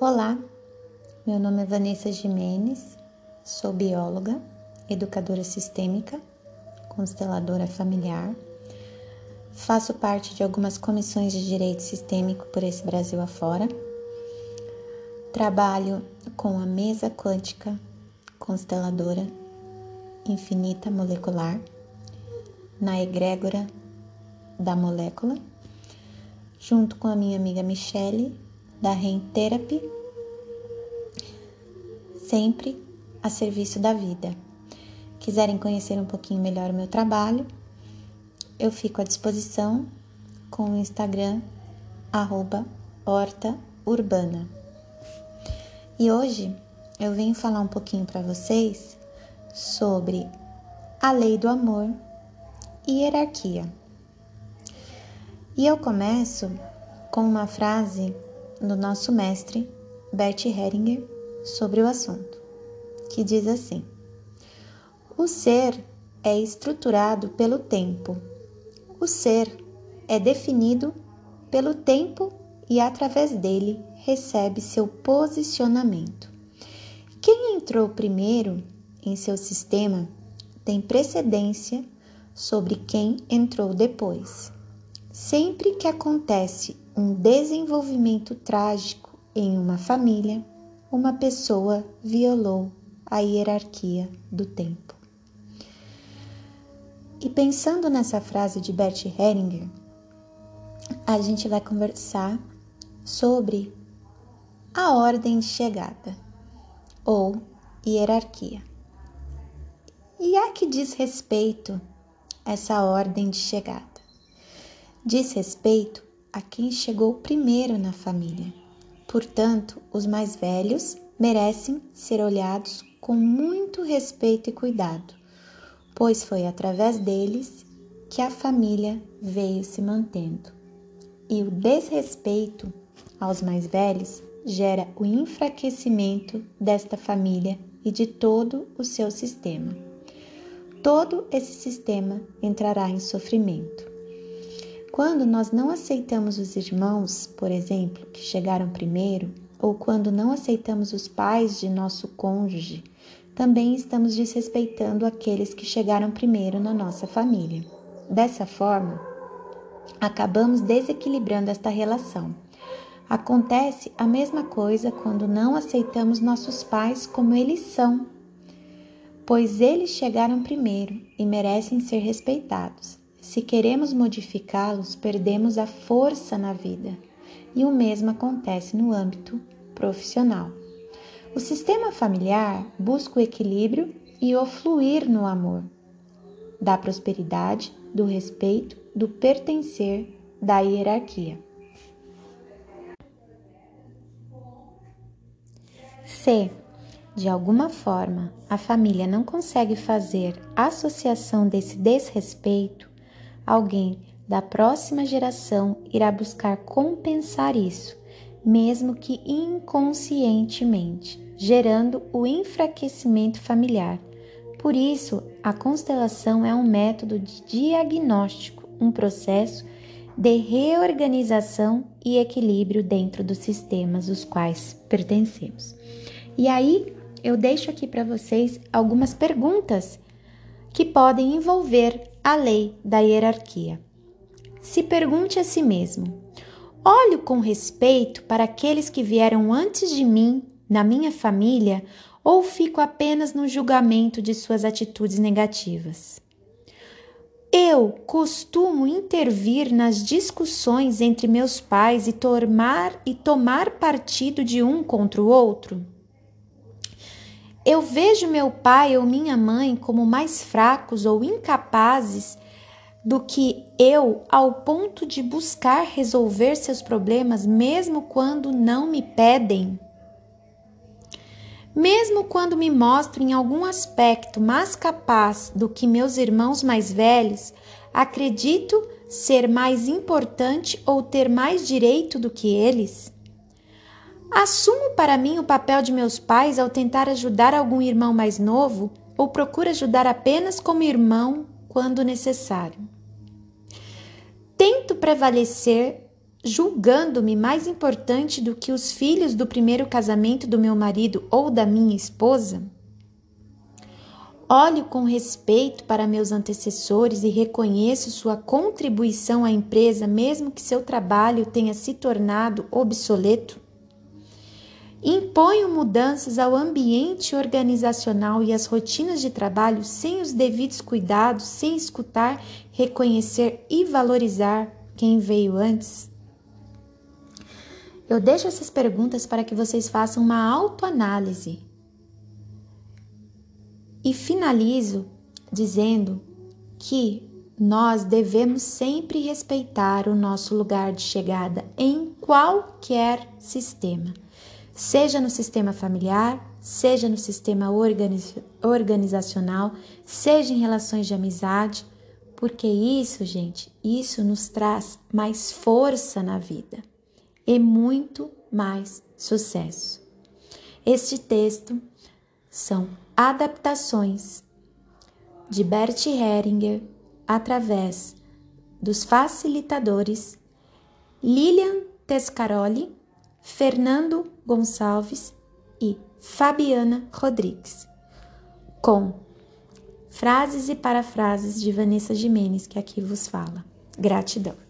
Olá, meu nome é Vanessa Jimenez, sou bióloga, educadora sistêmica, consteladora familiar. Faço parte de algumas comissões de direito sistêmico por esse Brasil afora. Trabalho com a mesa quântica consteladora infinita molecular na egrégora da molécula, junto com a minha amiga Michele da Rain Therapy, sempre a serviço da vida. Quiserem conhecer um pouquinho melhor o meu trabalho, eu fico à disposição com o Instagram arroba horta urbana. E hoje eu venho falar um pouquinho para vocês sobre a lei do amor e hierarquia. E eu começo com uma frase do nosso mestre Bert Heringer sobre o assunto, que diz assim: O ser é estruturado pelo tempo. O ser é definido pelo tempo e através dele recebe seu posicionamento. Quem entrou primeiro em seu sistema tem precedência sobre quem entrou depois. Sempre que acontece um desenvolvimento trágico em uma família, uma pessoa violou a hierarquia do tempo. E pensando nessa frase de Bert Hellinger, a gente vai conversar sobre a ordem de chegada ou hierarquia. E a que diz respeito essa ordem de chegada? Diz respeito a quem chegou primeiro na família. Portanto, os mais velhos merecem ser olhados com muito respeito e cuidado, pois foi através deles que a família veio se mantendo. E o desrespeito aos mais velhos gera o enfraquecimento desta família e de todo o seu sistema. Todo esse sistema entrará em sofrimento. Quando nós não aceitamos os irmãos, por exemplo, que chegaram primeiro, ou quando não aceitamos os pais de nosso cônjuge, também estamos desrespeitando aqueles que chegaram primeiro na nossa família. Dessa forma, acabamos desequilibrando esta relação. Acontece a mesma coisa quando não aceitamos nossos pais como eles são, pois eles chegaram primeiro e merecem ser respeitados. Se queremos modificá-los, perdemos a força na vida. E o mesmo acontece no âmbito profissional. O sistema familiar busca o equilíbrio e o fluir no amor, da prosperidade, do respeito, do pertencer, da hierarquia. Se, de alguma forma, a família não consegue fazer associação desse desrespeito, alguém da próxima geração irá buscar compensar isso, mesmo que inconscientemente, gerando o enfraquecimento familiar. Por isso, a constelação é um método de diagnóstico, um processo de reorganização e equilíbrio dentro dos sistemas os quais pertencemos. E aí, eu deixo aqui para vocês algumas perguntas que podem envolver a lei da hierarquia. Se pergunte a si mesmo: olho com respeito para aqueles que vieram antes de mim, na minha família, ou fico apenas no julgamento de suas atitudes negativas? Eu costumo intervir nas discussões entre meus pais e tomar, e tomar partido de um contra o outro? Eu vejo meu pai ou minha mãe como mais fracos ou incapazes do que eu ao ponto de buscar resolver seus problemas mesmo quando não me pedem. Mesmo quando me mostro em algum aspecto mais capaz do que meus irmãos mais velhos, acredito ser mais importante ou ter mais direito do que eles? Assumo para mim o papel de meus pais ao tentar ajudar algum irmão mais novo ou procuro ajudar apenas como irmão quando necessário. Tento prevalecer julgando-me mais importante do que os filhos do primeiro casamento do meu marido ou da minha esposa? Olho com respeito para meus antecessores e reconheço sua contribuição à empresa, mesmo que seu trabalho tenha se tornado obsoleto. Imponho mudanças ao ambiente organizacional e às rotinas de trabalho sem os devidos cuidados, sem escutar, reconhecer e valorizar quem veio antes. Eu deixo essas perguntas para que vocês façam uma autoanálise. E finalizo dizendo que nós devemos sempre respeitar o nosso lugar de chegada em qualquer sistema, seja no sistema familiar, seja no sistema organiz organizacional, seja em relações de amizade, porque isso, gente, isso nos traz mais força na vida e muito mais sucesso. Este texto são adaptações de Bert Heringer através dos facilitadores Lilian Tescaroli, Fernando Gonçalves e Fabiana Rodrigues, com frases e parafrases de Vanessa Jimenez, que aqui vos fala. Gratidão.